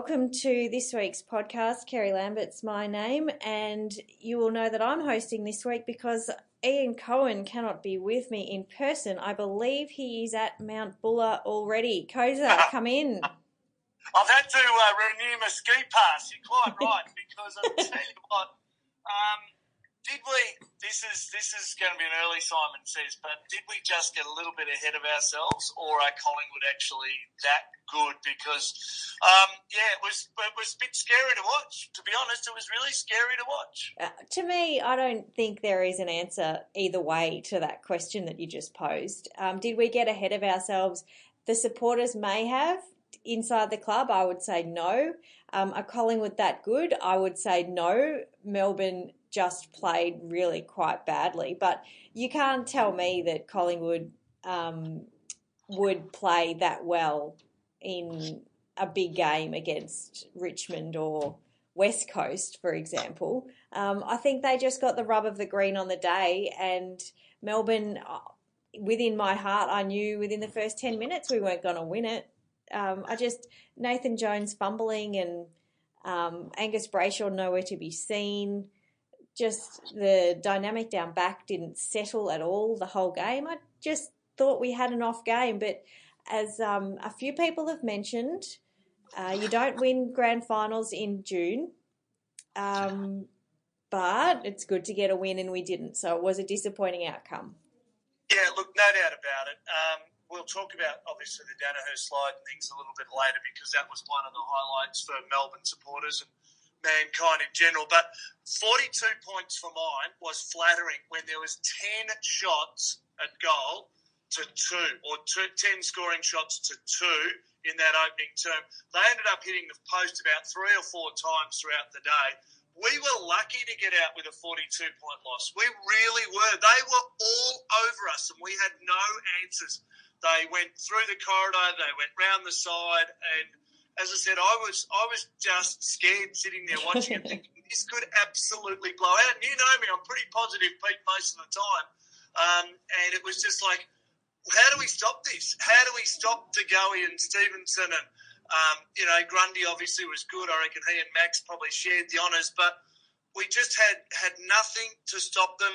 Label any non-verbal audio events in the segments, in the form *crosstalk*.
welcome to this week's podcast. Kerry Lambert's my name, and you will know that I'm hosting this week because Ian Cohen cannot be with me in person. I believe he is at Mount Buller already. Koza, come in. *laughs* I've had to uh, renew my ski pass. You're quite right because I'll tell you what. Um, did we? This is this is going to be an early Simon says, but did we just get a little bit ahead of ourselves, or are Collingwood actually that good? Because um, yeah, it was it was a bit scary to watch. To be honest, it was really scary to watch. Uh, to me, I don't think there is an answer either way to that question that you just posed. Um, did we get ahead of ourselves? The supporters may have inside the club. I would say no. Um, are Collingwood that good? I would say no. Melbourne just played really quite badly. But you can't tell me that Collingwood um, would play that well in a big game against Richmond or West Coast, for example. Um, I think they just got the rub of the green on the day, and Melbourne, uh, within my heart, I knew within the first 10 minutes we weren't going to win it. Um, I just, Nathan Jones fumbling and um, Angus Brayshaw nowhere to be seen just the dynamic down back didn't settle at all the whole game. I just thought we had an off game, but as um, a few people have mentioned, uh, you don't win grand finals in June. Um, but it's good to get a win, and we didn't. So it was a disappointing outcome. Yeah, look, no doubt about it. Um, we'll talk about obviously the Danaher slide and things a little bit later because that was one of the highlights for Melbourne supporters. And mankind in general. But 42 points for mine was flattering when there was 10 shots at goal to two, or two, 10 scoring shots to two in that opening term. They ended up hitting the post about three or four times throughout the day. We were lucky to get out with a 42 point loss. We really were. They were all over us, and we had no answers. They went through the corridor, they went round the side, and as I said, I was I was just scared sitting there watching it, thinking *laughs* this could absolutely blow out. And you know me, I'm pretty positive, Pete, most of the time. Um, and it was just like, how do we stop this? How do we stop DeGoey and Stephenson and um, you know Grundy obviously was good. I reckon he and Max probably shared the honours, but we just had had nothing to stop them.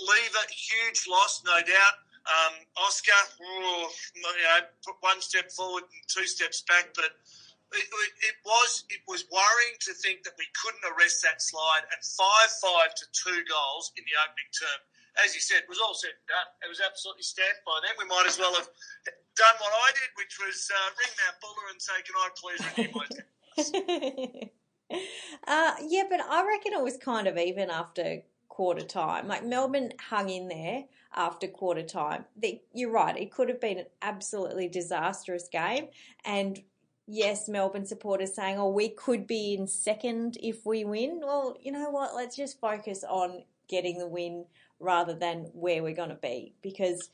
Lever, huge loss, no doubt. Um, Oscar, oh, you know, put one step forward and two steps back, but it, it, was it was worrying to think that we couldn't arrest that slide at five five to two goals in the opening term. As you said, it was all said and done. It was absolutely stamped by then. We might as well have done what I did, which was uh, ring that Buller and say, "Can I please renew my?" *laughs* uh, yeah, but I reckon it was kind of even after quarter time. Like Melbourne hung in there after quarter time. you're right; it could have been an absolutely disastrous game, and yes, Melbourne supporters saying, oh, we could be in second if we win. Well, you know what? Let's just focus on getting the win rather than where we're going to be. Because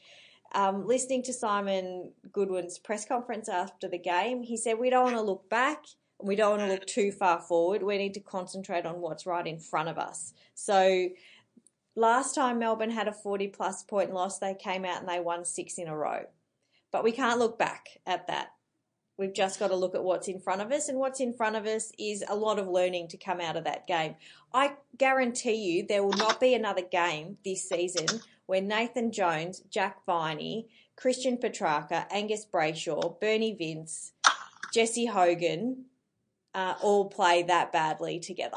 um, listening to Simon Goodwin's press conference after the game, he said, we don't want to look back. We don't want to look too far forward. We need to concentrate on what's right in front of us. So last time Melbourne had a 40 plus point loss, they came out and they won six in a row. But we can't look back at that We've just got to look at what's in front of us, and what's in front of us is a lot of learning to come out of that game. I guarantee you there will not be another game this season where Nathan Jones, Jack Viney, Christian Petracca, Angus Brayshaw, Bernie Vince, Jesse Hogan uh, all play that badly together.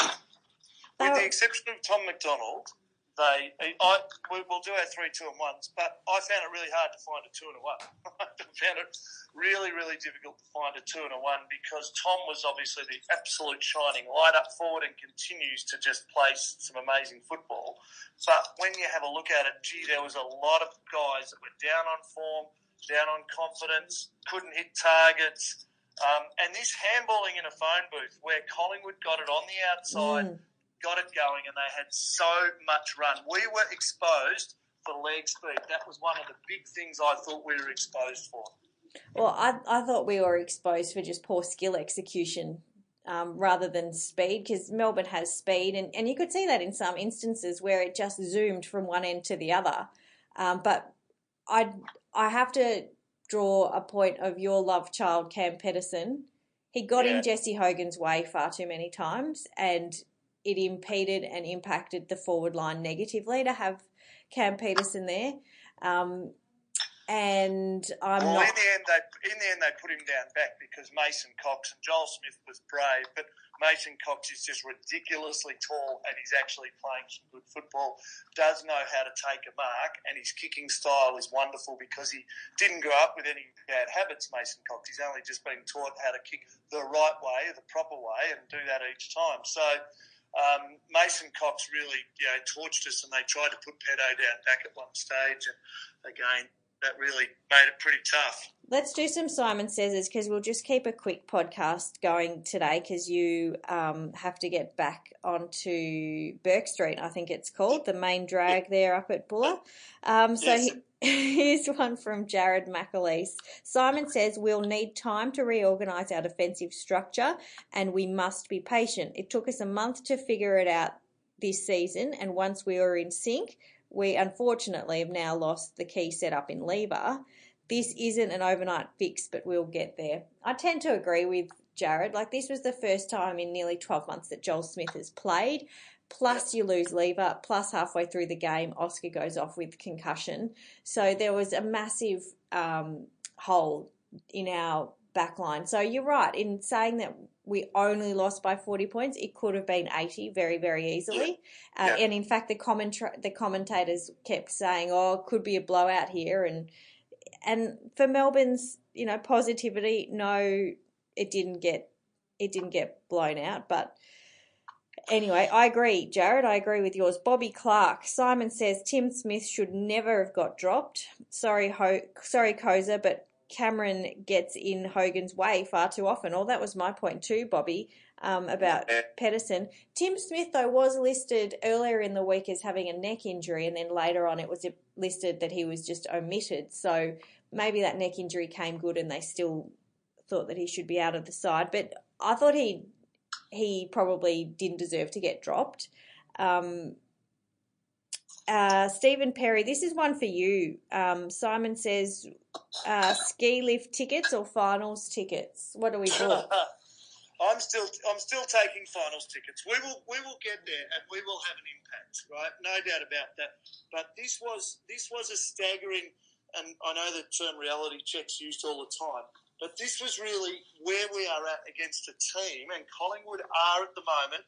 With the exception of Tom McDonald, they, I, we, will do our three two and ones, but I found it really hard to find a two and a one. *laughs* I found it really, really difficult to find a two and a one because Tom was obviously the absolute shining light up forward and continues to just play some amazing football. But when you have a look at it, gee, there was a lot of guys that were down on form, down on confidence, couldn't hit targets. Um, and this handballing in a phone booth where Collingwood got it on the outside. Mm got it going, and they had so much run. We were exposed for leg speed. That was one of the big things I thought we were exposed for. Well, I, I thought we were exposed for just poor skill execution um, rather than speed because Melbourne has speed, and, and you could see that in some instances where it just zoomed from one end to the other. Um, but I I have to draw a point of your love child, Cam Pedersen. He got Yeah. in Jesse Hogan's way far too many times, and it impeded and impacted the forward line negatively to have Cam Pedersen there. Um, and I'm well, not. in the end, they in the end they put him down back because Mason Cox and Joel Smith was brave, but Mason Cox is just ridiculously tall and he's actually playing some good football. Does know how to take a mark, and his kicking style is wonderful because he didn't grow up with any bad habits. Mason Cox, he's only just been taught how to kick the right way, the proper way, and do that each time. So. Um, Mason Cox really, you know, torched us, and they tried to put Pedo down back at one stage, and again, that really made it pretty tough. Let's do some Simon Says because we'll just keep a quick podcast going today because you um, have to get back onto Bourke Street, I think it's called, the main drag there up at Buller. Um, so Yes. he, *laughs* here's one from Jared McAleese. Simon says we'll need time to reorganise our defensive structure and we must be patient. It took us a month to figure it out this season, and once we were in sync, we unfortunately have now lost the key setup in Lever. This isn't an overnight fix, but we'll get there. I tend to agree with Jared. Like, this was the first time in nearly 12 months that Joel Smith has played. Plus, you lose Lever. Plus, halfway through the game, Oscar goes off with concussion. So, there was a massive um, hole in our back line. So, you're right in saying that we only lost by 40 points. It could have been 80 very, very easily. Uh, Yeah. And in fact, the commentra- the commentators kept saying, "Oh, it could be a blowout here," and and for Melbourne's, you know, positivity, no, it didn't get it didn't get blown out. But anyway, I agree, Jared. I agree with yours. Bobby Clark. Simon says Tim Smith should never have got dropped. Sorry, Ho- sorry, Koza, but Cameron gets in Hogan's way far too often. All that was my point too, Bobby, um, about Yeah. Pedersen. Tim Smith, though, was listed earlier in the week as having a neck injury, and then later on it was listed that he was just omitted. So maybe that neck injury came good, and they still thought that he should be out of the side. But I thought he he probably didn't deserve to get dropped. Um, uh, Stephen Perry, this is one for you. Um, Simon says, uh, ski lift tickets or finals tickets? What do we *laughs* do? I'm still I'm still taking finals tickets. We will we will get there and we will have an impact, right? No doubt about that. But this was this was a staggering and I know the term reality checks used all the time, but this was really where we are at against a team and Collingwood are at the moment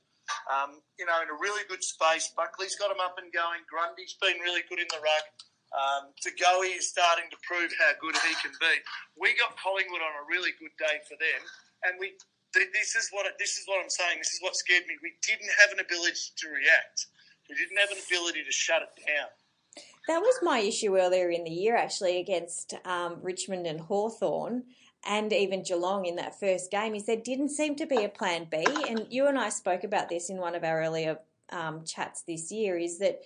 um, you know, in a really good space. Buckley's got him up and going. Grundy's been really good in the ruck. Um, DeGoey is starting to prove how good he can be. We got Collingwood on a really good day for them, and we. th- This is what this is what I'm saying. This is what scared me. We didn't have an ability to react. We didn't have an ability to shut it down. That was my issue earlier in the year, actually, against um, Richmond and Hawthorn and even Geelong in that first game, is there didn't seem to be a plan B. And you and I spoke about this in one of our earlier um, chats this year, is that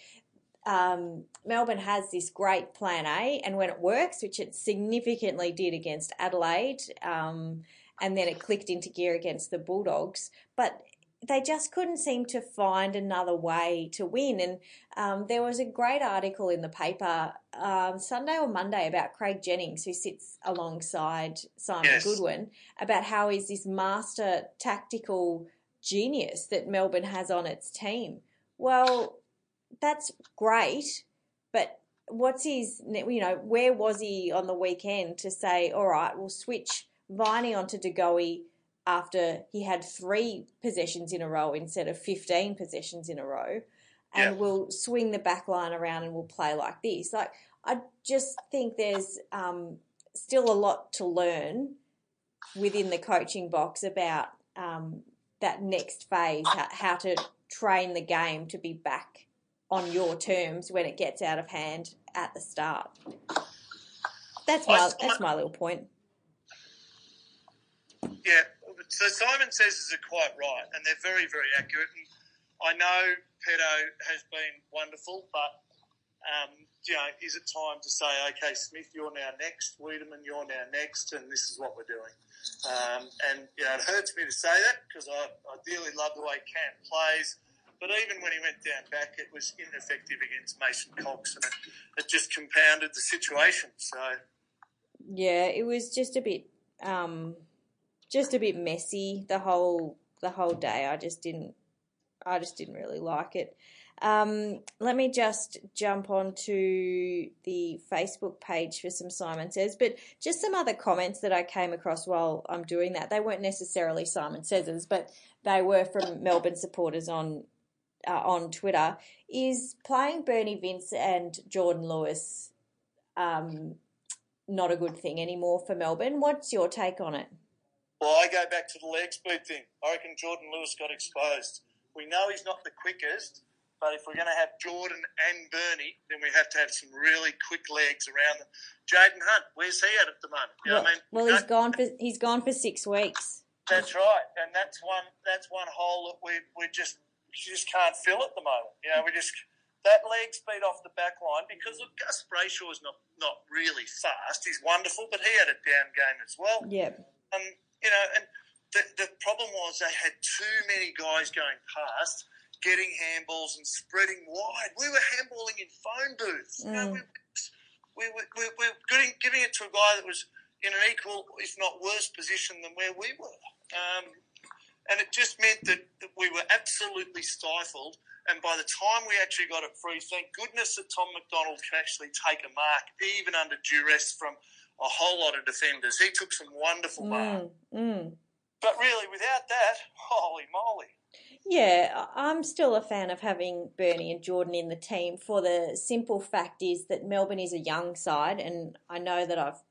um, Melbourne has this great plan A, and when it works, which it significantly did against Adelaide, um, and then it clicked into gear against the Bulldogs, but they just couldn't seem to find another way to win. And um, there was a great article in the paper um, Sunday or Monday about Craig Jennings, who sits alongside Simon Yes. Goodwin, about how he's this master tactical genius that Melbourne has on its team. Well, that's great, but what's his, you know, where was he on the weekend to say, all right, we'll switch Viney onto DeGoey after he had three possessions in a row instead of 15 possessions in a row, and Yeah. we'll swing the back line around and we'll play like this. Like, I just think there's um, still a lot to learn within the coaching box about um, that next phase, how, how to train the game to be back on your terms when it gets out of hand at the start. That's my that's my little point. Yeah. So Simon says is quite right, and they're very, very accurate. And I know Pedo has been wonderful, but um, you know, is it time to say, okay, Smith, you're now next, Weideman, you're now next, and this is what we're doing? Um, and you know, it hurts me to say that because I, I dearly love the way Cam plays. But even when he went down back, it was ineffective against Mason Cox, and it, it just compounded the situation. So Yeah, it was just a bit um, just a bit messy the whole the whole day. I just didn't I just didn't really like it. Um, let me just jump onto the Facebook page for some Simon Says, but just some other comments that I came across while I'm doing that. They weren't necessarily Simon Says, but they were from Melbourne supporters on uh, on Twitter. Is playing Bernie Vince and Jordan Lewis um, not a good thing anymore for Melbourne? What's your take on it? Well, I go back to the leg speed thing. I reckon Jordan Lewis got exposed. We know he's not the quickest, but if we're going to have Jordan and Bernie, then we have to have some really quick legs around them. Jayden Hunt, where's he at at the moment? You well, I mean? well he's gone for he's gone for six weeks. That's right, and that's one that's one hole that we we just just can't fill at the moment. You know, we just that leg speed off the back line because look, Gus Brayshaw is not not really fast. He's wonderful, but he had a down game as well. Yeah. Um, you know, and the the problem was they had too many guys going past getting handballs and spreading wide. We were handballing in phone booths. Mm. You know, mm. we, we, we, we, we were giving, giving it to a guy that was in an equal, if not worse, position than where we were. Um, and it just meant that, that we were absolutely stifled. And by the time we actually got it free, thank goodness that Tom McDonald could actually take a mark, even under duress from a whole lot of defenders. He took some wonderful mm. Mm. But really, without that, holy moly. Yeah, I'm still a fan of having Bernie and Jordan in the team for the simple fact is that Melbourne is a young side, and I know that I've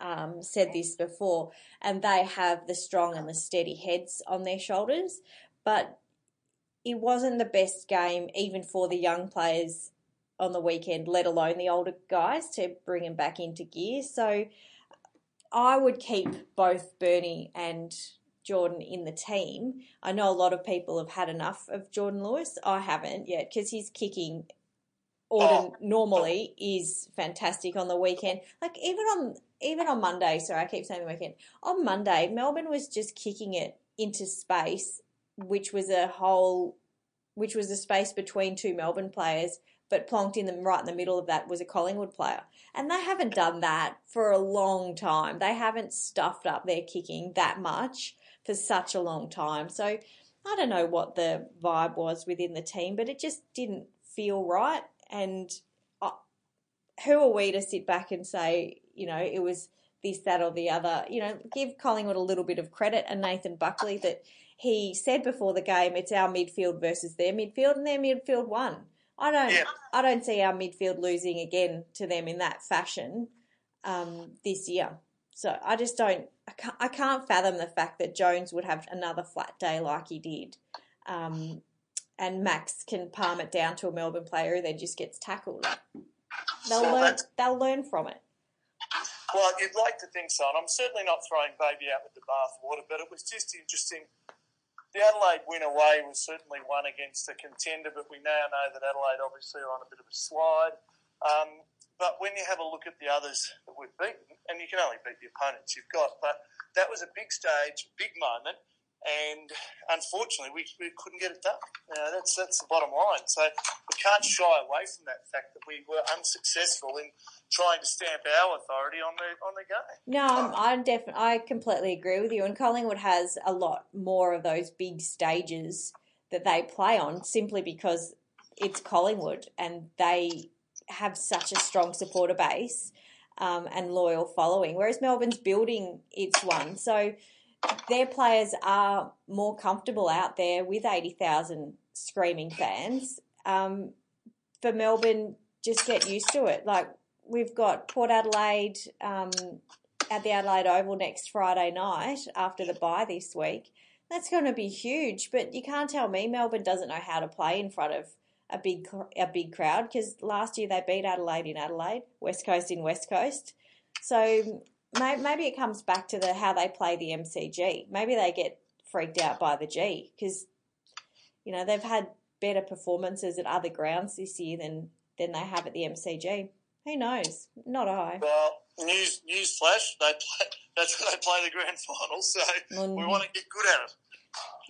um, said this before, and they have the strong and the steady heads on their shoulders. But it wasn't the best game, even for the young players on the weekend, let alone the older guys, to bring them back into gear. So I would keep both Bernie and Jordan in the team. I know a lot of people have had enough of Jordan Lewis. I haven't yet because his kicking Auden oh. normally is fantastic on the weekend. Like even on even on Monday, sorry, I keep saying the weekend. On Monday, Melbourne was just kicking it into space, which was a whole which was the space between two Melbourne players, but plonked in them right in the middle of that was a Collingwood player. And they haven't done that for a long time. They haven't stuffed up their kicking that much for such a long time. So I don't know what the vibe was within the team, but it just didn't feel right. And uh, who are we to sit back and say, you know, it was this, that, or the other? You know, give Collingwood a little bit of credit and Nathan Buckley that he said before the game, it's our midfield versus their midfield, and their midfield won. I don't, yeah. I don't see our midfield losing again to them in that fashion um, this year. So I just don't, I can't, I can't, fathom the fact that Jones would have another flat day like he did. Um, and Max can palm it down to a Melbourne player who then just gets tackled. They'll so learn. They'll learn from it. Well, you'd like to think so, and I'm certainly not throwing baby out with the bathwater, but it was just interesting. The Adelaide win away was certainly one against a contender, but we now know that Adelaide obviously are on a bit of a slide. Um, but when you have a look at the others that we've beaten, and you can only beat the opponents you've got, but that was a big stage, big moment, and unfortunately we, we couldn't get it done. Know, that's that's the bottom line. So we can't shy away from that fact that we were unsuccessful in trying to stamp our authority on the on the game. No, I'm, definitely I completely agree with you. And Collingwood has a lot more of those big stages that they play on simply because it's Collingwood and they have such a strong supporter base um, and loyal following, whereas Melbourne's building its one. So their players are more comfortable out there with 80,000 screaming fans. Um, for Melbourne, just get used to it. Like we've got Port Adelaide um, at the Adelaide Oval next Friday night after the bye this week. That's going to be huge, but you can't tell me Melbourne doesn't know how to play in front of a big a big crowd because last year they beat Adelaide in Adelaide, West Coast in West Coast. So maybe it comes back to the how they play the MCG. Maybe they get freaked out by the G because you know they've had better performances at other grounds this year than than they have at the MCG. Who knows? Not I. Well, news news flash. They play. *laughs* That's where they play the grand final. So mm. we want to get good at it.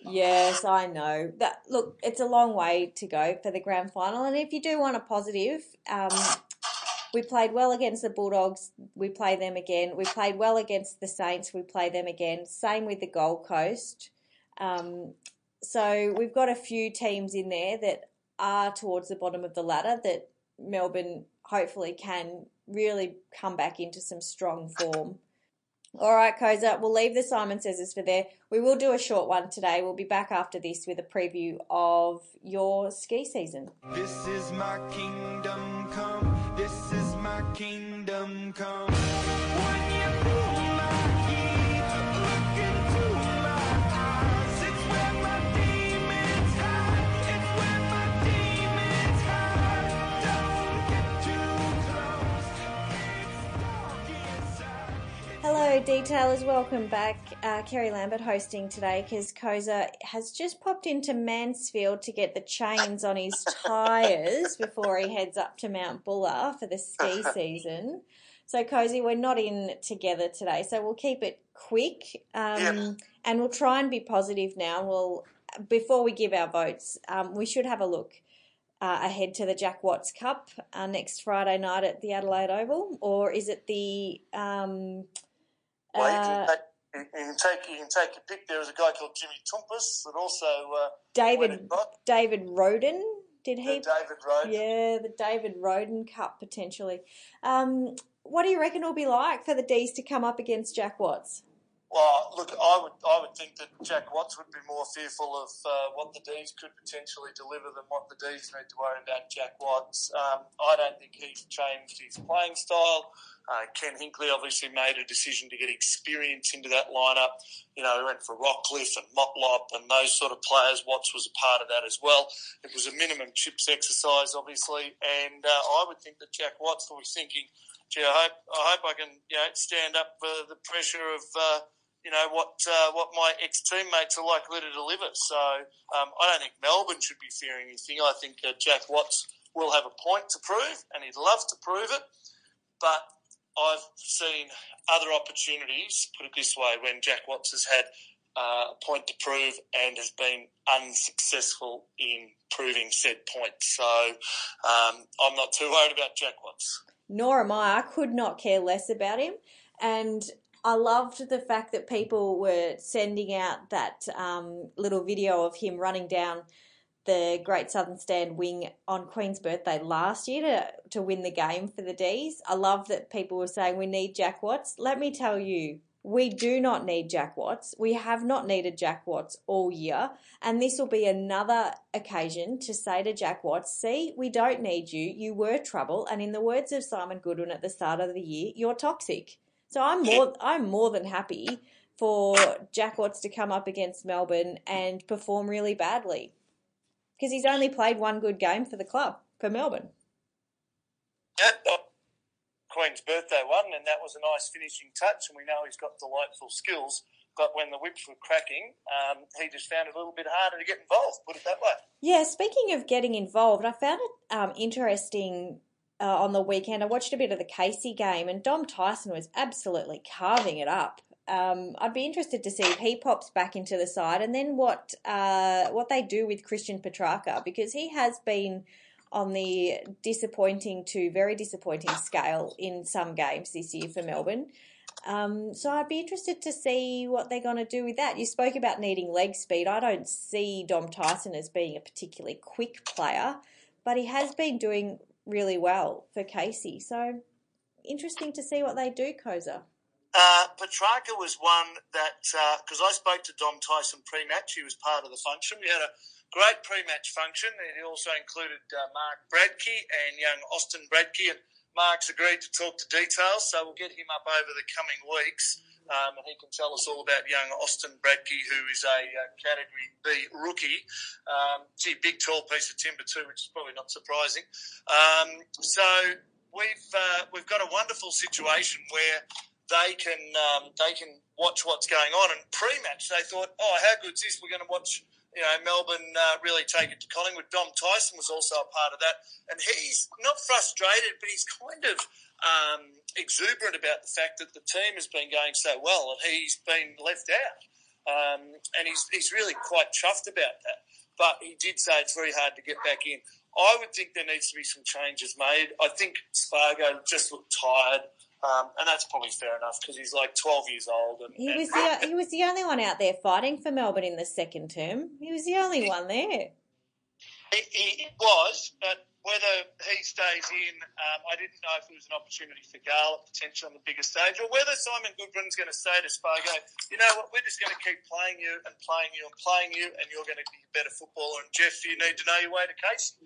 Yes, I know. That look, it's a long way to go for the grand final, and if you do want a positive, um, We played well against the Bulldogs. We play them again. We played well against the Saints. We play them again. Same with the Gold Coast. Um, so we've got a few teams in there that are towards the bottom of the ladder that Melbourne hopefully can really come back into some strong form. All right, Koza, we'll leave the Simon Says for there. We will do a short one today. We'll be back after this with a preview of your ski season. This is my kingdom come. Kingdom come. Hello, detailers. Welcome back. Uh, Kerry Lambert hosting today because Koza has just popped into Mansfield to get the chains on his tyres before he heads up to Mount Buller for the ski *laughs* season. So, Cozy, we're not in together today, so we'll keep it quick um, and we'll try and be positive now. We'll before we give our votes, um, we should have a look uh, ahead to the Jack Watts Cup uh, next Friday night at the Adelaide Oval, or is it the um, well, you, can uh, take, you, can take, you can take a pick. There was a guy called Jimmy Toumpas, that also uh, David David Rodan. Did he? David Rodan. Yeah, the David Rodan Cup potentially. Um, what do you reckon it'll be like for the D's to come up against Jack Watts? Well, look, I would I would think that Jack Watts would be more fearful of uh, what the D's could potentially deliver than what the D's need to worry about Jack Watts. Um, I don't think he's changed his playing style. Uh, Ken Hinkley obviously made a decision to get experience into that lineup. You know, he went for Rockliff and Motlop and those sort of players. Watts was a part of that as well. It was a minimum chips exercise, obviously, and uh, I would think that Jack Watts was thinking, "Gee, I hope I hope I can you know stand up for the pressure of." You know what uh, what my ex teammates are likely to deliver. So um, I don't think Melbourne should be fearing anything. I think uh, Jack Watts will have a point to prove, and he'd love to prove it. But I've seen other opportunities, put it this way, when Jack Watts has had uh, a point to prove and has been unsuccessful in proving said point. So um, I'm not too worried about Jack Watts. Nor am I. I could not care less about him. And I loved the fact that people were sending out that um, little video of him running down the Great Southern Stand wing on Queen's birthday last year to, to win the game for the D's. I love that people were saying we need Jack Watts. Let me tell you, we do not need Jack Watts. We have not needed Jack Watts all year. And this will be another occasion to say to Jack Watts, see, we don't need you. You were trouble. And in the words of Simon Goodwin at the start of the year, you're toxic. So I'm more I'm more than happy for Jack Watts to come up against Melbourne and perform really badly because he's only played one good game for the club for Melbourne. Yeah, Queen's birthday one, and that was a nice finishing touch. And we know he's got delightful skills. But when the whips were cracking, um, he just found it a little bit harder to get involved. Put it that way. Yeah. Speaking of getting involved, I found it um, interesting. Uh, on the weekend, I watched a bit of the Casey game, and Dom Tyson was absolutely carving it up um, I'd be interested to see if he pops back into the side, and then what uh, what they do with Christian Petracca because he has been on the disappointing to very disappointing scale in some games this year for Melbourne. Um, so I'd be interested to see what they're going to do with that. You spoke about needing leg speed. I don't see Dom Tyson as being a particularly quick player, but he has been doing really well for Casey. So interesting to see what they do, Koza. Uh, Petracca was one that, because uh, I spoke to Dom Tyson pre match, he was part of the function. We had a great pre match function. And it also included uh, Mark Bradtke and young Austin Bradtke. And Mark's agreed to talk to details, so we'll get him up over the coming weeks. Um, and he can tell us all about young Austin Bradtke, who is a uh, Category B rookie. Um, gee, big, tall piece of timber too, which is probably not surprising. Um, so we've uh, we've got a wonderful situation where they can um, they can watch what's going on. And pre-match, they thought, oh, how good's this? We're going to watch. You know, Melbourne uh, really take it to Collingwood. Dom Tyson was also a part of that, and he's not frustrated, but he's kind of um, exuberant about the fact that the team has been going so well, and he's been left out. Um, and he's, he's really quite chuffed about that. but he did say it's very hard to get back in. I would think there needs to be some changes made. I think Spargo just looked tired. Um, and that's probably fair enough because he's like 12 years old. And, He and- was the he was the only one out there fighting for Melbourne in the second term. He was the only one there. He, he was, but whether he stays in, um, I didn't know if it was an opportunity for Garlett potentially on the bigger stage, or whether Simon Goodwin's going to say to Spargo, you know what, we're just going to keep playing you and playing you and playing you, and you're going to be a better footballer. And Jeff, you need to know your way to Casey.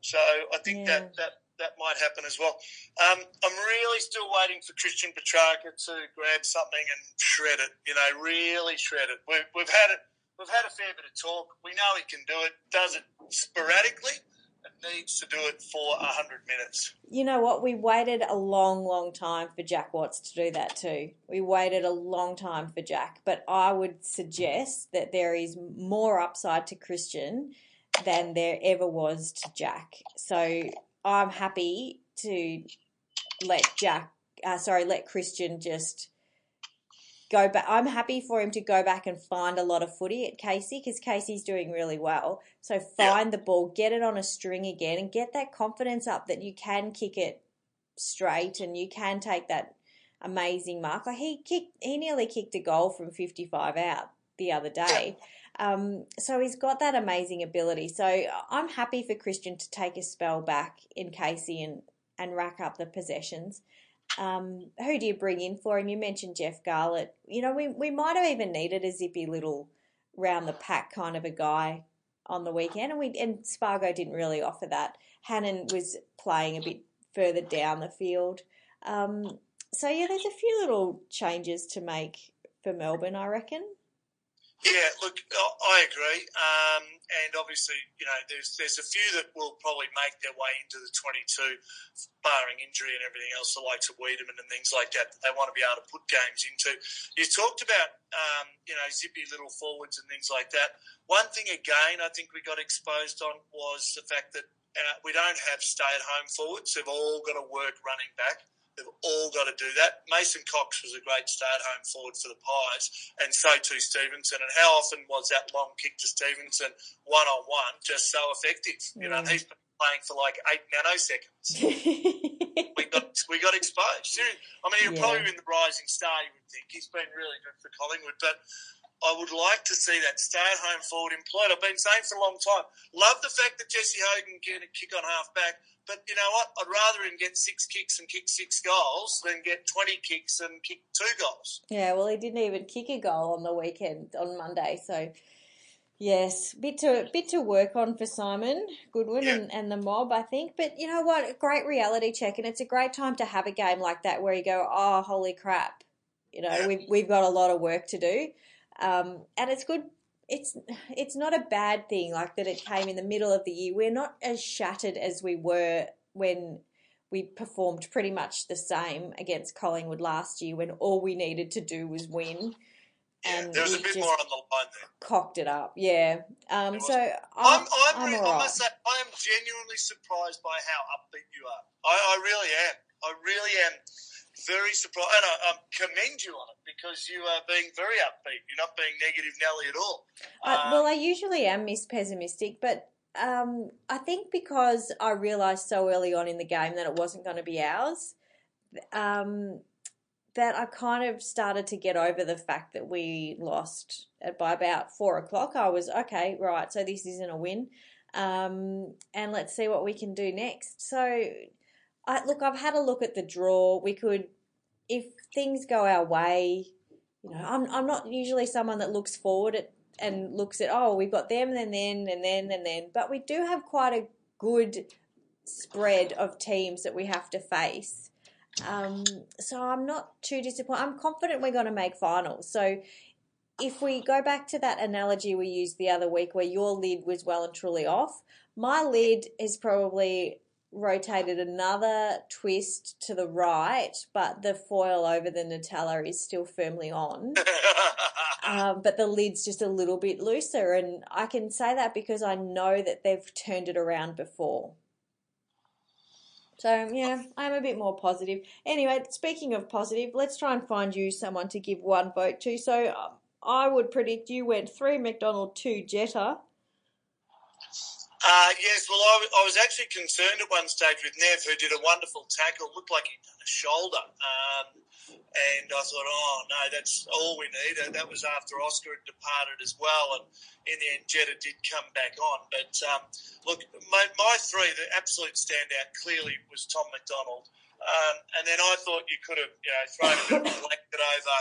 So I think Yeah. that, that that might happen as well. Um, I'm really still waiting for Christian Petracca to grab something and shred it. You know, really shred it. We've, we've had it. We've had a fair bit of talk. We know he can do it. Does it sporadically. It needs to do it for hundred minutes. You know what? We waited a long, long time for Jack Watts to do that too. We waited a long time for Jack, but I would suggest that there is more upside to Christian than there ever was to Jack. So I'm happy to let Jack, uh, sorry, let Christian just go back. I'm happy for him to go back and find a lot of footy at Casey because Casey's doing really well. So find the ball, get it on a string again, and get that confidence up that you can kick it straight and you can take that amazing mark. Like he kicked, he nearly kicked a goal from 55 out the other day. Um, so he's got that amazing ability. So I'm happy for Christian to take a spell back in Casey and, and rack up the possessions. Um, who do you bring in for him? You mentioned Jeff Garlett. You know, we, we might have even needed a zippy little round the pack kind of a guy on the weekend, and we and Spargo didn't really offer that. Hannan was playing a bit further down the field. Um, so yeah, there's a few little changes to make for Melbourne, I reckon. Yeah, look, I- agree. Um, and obviously, you know, there's there's a few that will probably make their way into the 22, barring injury and everything else, the likes of Weideman and things like that, that they want to be able to put games into. You talked about, um, you know, zippy little forwards and things like that. One thing, again, I think we got exposed on was the fact that uh, we don't have stay-at-home forwards. They've all got to work running back. They've all got to do that. Mason Cox was a great stay-at-home forward for the Pies, and so too Stephenson. And how often was that long kick to Stephenson one-on-one just so effective? You know, and he's been playing for like eight nanoseconds. *laughs* we got we got exposed. I mean, he'll Yeah. probably win the Rising Star. You would think he's been really good for Collingwood, but I would like to see that stay-at-home forward employed. I've been saying for a long time. Love the fact that Jesse Hogan can kick on half back, but you know what? I'd rather him get six kicks and kick six goals than get twenty kicks and kick two goals. Yeah, well, he didn't even kick a goal on the weekend on Monday, so yes, bit to bit to work on for Simon Goodwin Yeah. and, and the mob, I think. But you know what? A great reality check, and it's a great time to have a game like that where you go, "Oh, holy crap!" You know, Yeah. we've we've got a lot of work to do, um, and it's good. It's it's not a bad thing like that. It came in the middle of the year. We're not as shattered as we were when we performed pretty much the same against Collingwood last year when all we needed to do was win. Yeah, And there was a bit just more on the line there. cocked it up. Yeah. Um, so I'm, I'm, I'm, I'm I must say, I am genuinely surprised by how upbeat you are. I, I really am. I really am very surprised, and I um, commend you on it because you are being very upbeat. You're not being negative Nelly at all. I, Um, well, I usually am Miss Pessimistic, but um, I think because I realised so early on in the game that it wasn't going to be ours, um, that I kind of started to get over the fact that we lost by about four o'clock. I was okay, right? So this isn't a win, um, and let's see what we can do next. So, I look, I've had a look at the draw. We could, if things go our way, you know, I'm I'm not usually someone that looks forward at and looks at oh we've got them and then and then and then but we do have quite a good spread of teams that we have to face. Um, so i'm not too disappointed i'm confident we're going to make finals. So if we go back to that analogy we used the other week where your lid was well and truly off my lid is probably rotated another twist to the right but the foil over the nutella is still firmly on *laughs* um, but the lid's just a little bit looser. And I can say that because I know that they've turned it around before. So, yeah, I'm a bit more positive. Anyway, speaking of positive, let's try and find you someone to give one vote to. So, um, I would predict you went three McDonald, two Jetta. Uh, yes, well, I, was actually concerned at one stage with Nev, who did a wonderful tackle, looked like he'd done a shoulder. Um, and I thought, oh, no, that's all we need. That was after Oscar had departed as well. And in the end, Jetta did come back on. But um, look, my, my, three, the absolute standout clearly was Tom McDonald. Um, and then I thought you could have you know, thrown a bit of blanket over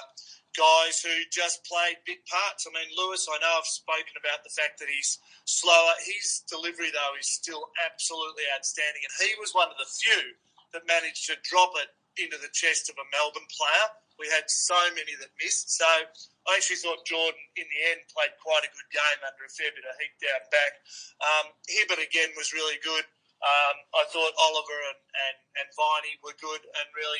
guys who just played big parts. I mean, Lewis, I know I've spoken about the fact that he's slower. His delivery, though, is still absolutely outstanding. And he was one of the few that managed to drop it into the chest of a Melbourne player. We had so many that missed. So I actually thought Jordan, in the end, played quite a good game under a fair bit of heat down back. Um, Hibbert, again, was really good. Um, I thought Oliver and, and, and Viney were good and really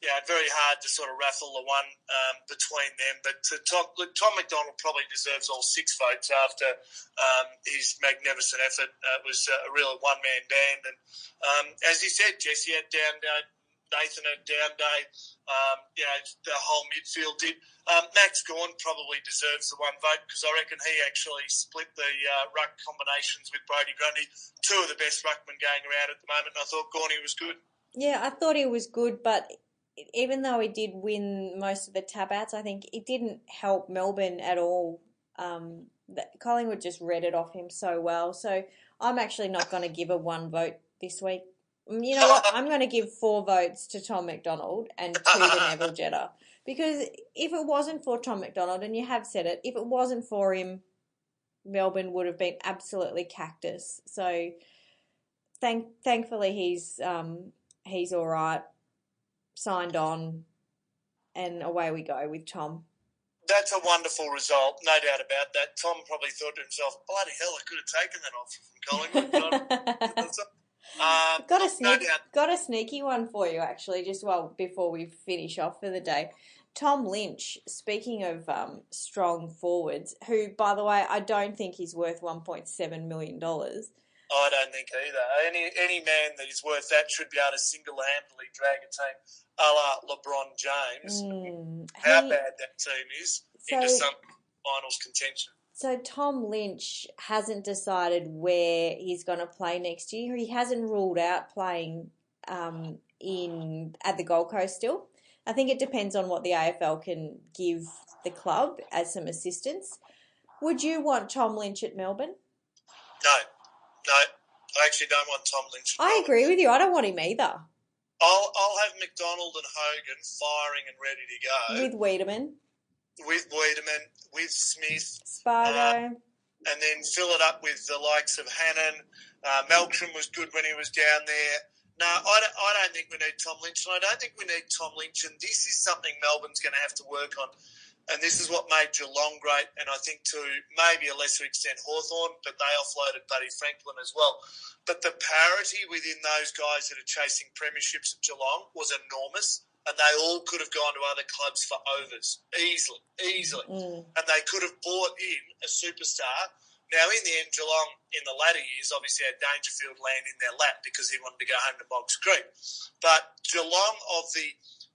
yeah, very hard to sort of raffle the one um, between them. But Tom, look, Tom McDonald probably deserves all six votes after um, his magnificent effort. Uh, it was a real one man band. And um, as he said, Jesse had down day, Nathan had down day. Um, you know, the whole midfield did. Um, Max Gawn probably deserves the one vote because I reckon he actually split the uh, ruck combinations with Brodie Grundy. Two of the best ruckmen going around at the moment. And I thought Gawny was good. Yeah, I thought he was good, but even though he did win most of the tap outs, I think it didn't help Melbourne at all. Um, Collingwood just read it off him so well. So I'm actually not going to give a one vote this week. Mm, you know what? *laughs* I'm going to give four votes to Tom McDonald and two to *laughs* Neville Jetta. Because if it wasn't for Tom McDonald, and you have said it, if it wasn't for him, Melbourne would have been absolutely cactus. So thank thankfully he's um, he's all right signed on, and away we go with Tom. That's a wonderful result, no doubt about that. Tom probably thought to himself, "Bloody hell, I could have taken that off from Collingwood." *laughs* um, got a sneak, no got a sneaky one for you actually. Just well before we finish off for the day, Tom Lynch. Speaking of um, strong forwards, who by the way I don't think he's worth one point seven million dollars. I don't think either. Any any man that is worth that should be able to single handedly drag a team a la LeBron James. Mm, how he, bad that team is so, into some finals contention. So Tom Lynch hasn't decided where he's going to play next year. He hasn't ruled out playing um, in at the Gold Coast still. I think it depends on what the AFL can give the club as some assistance. Would you want Tom Lynch at Melbourne? No, no, I actually don't want Tom Lynch. I agree with you. I don't want him either. I'll I'll have McDonald and Hogan firing and ready to go with Weideman, with Weideman, with Smith, Spargo, uh, and then fill it up with the likes of Hannan. Uh, was good when he was down there. No, I don't, I don't think we need Tom Lynch, and I don't think we need Tom Lynch. And this is something Melbourne's going to have to work on and this is what made Geelong great, and I think to maybe a lesser extent Hawthorn, but they offloaded Buddy Franklin as well. But the parity within those guys that are chasing premierships at Geelong was enormous, and they all could have gone to other clubs for overs easily, easily, mm. and they could have bought in a superstar. Now, in the end, Geelong in the latter years obviously had Dangerfield land in their lap because he wanted to go home to Moggs Creek. But Geelong of the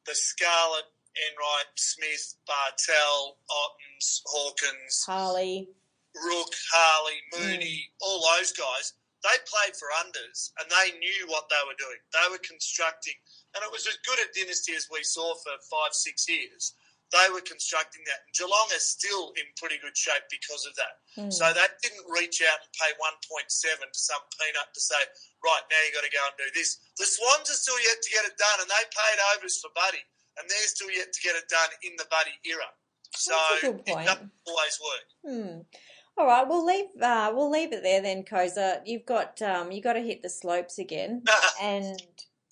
the Scarlett Enright, Smith, Bartel, Ottens, Hawkins, Harley, Rooke, Harley, Mooney, mm. all those guys, they played for unders and they knew what they were doing. They were constructing, and it was as good a dynasty as we saw for five, six years. They were constructing that. And Geelong is still in pretty good shape because of that. Mm. So that didn't reach out and pay 1.7 to some peanut to say, right, now you've got to go and do this. The Swans are still yet to get it done, and they paid overs for Buddy and they're still yet to get it done in the Buddy era. So it doesn't always work. Hmm. All right, we'll leave. Uh, we'll leave it there then, Koza. You've got um, you got to hit the slopes again, *laughs* and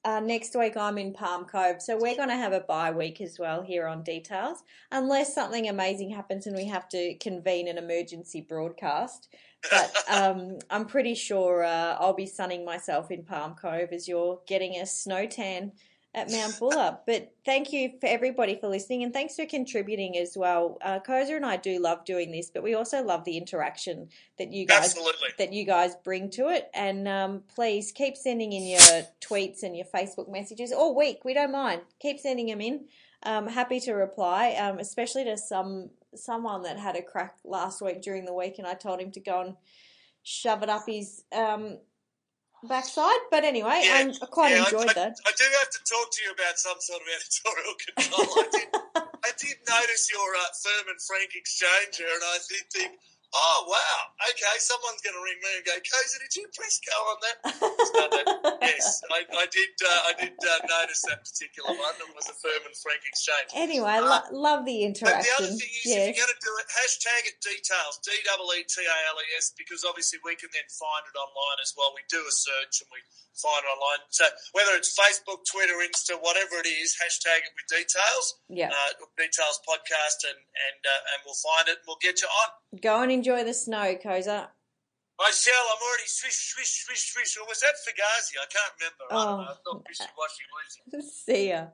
uh, next week I'm in Palm Cove, so we're going to have a bye week as well here on Details, unless something amazing happens and we have to convene an emergency broadcast. But *laughs* um, I'm pretty sure uh, I'll be sunning myself in Palm Cove as you're getting a snow tan at Mount Buller. But thank you for everybody for listening and thanks for contributing as well. Uh, Koza and I do love doing this, but we also love the interaction that you guys Absolutely. that you guys bring to it. And um, please keep sending in your tweets and your Facebook messages all week. We don't mind. Keep sending them in. Um, happy to reply, um, especially to some someone that had a crack last week during the week, and I told him to go and shove it up his um, backside. But anyway, Yeah, I'm, quite yeah, enjoyed I, that. I, I do have to talk to you about some sort of editorial *laughs* control. I did, I did notice your uh, Thurman Frank exchange here, and I did think, oh wow, okay, someone's going to ring me and go, Koza, did you press go on that? That *laughs* yes, I, I did. Uh, I did uh, notice that particular one. It was a Thurman Frank exchange. Anyway, Uh, lo- love the interaction. But the other thing is, if you're going to do it, hashtag it Deetales, D E E T A L E S, because obviously we can then find it online as well. We do a search and we find it online. So whether it's Facebook, Twitter, Insta, whatever it is, hashtag it with Deetales, Yeah. uh, Deetales podcast, and and uh, and we'll find it and we'll get you on. Go and enjoy the snow, Koza. I shall. I'm already swish, swish, swish, swish. Or was that Fugazi? I can't remember. I don't Oh. know. Wishy washy, *laughs* See ya.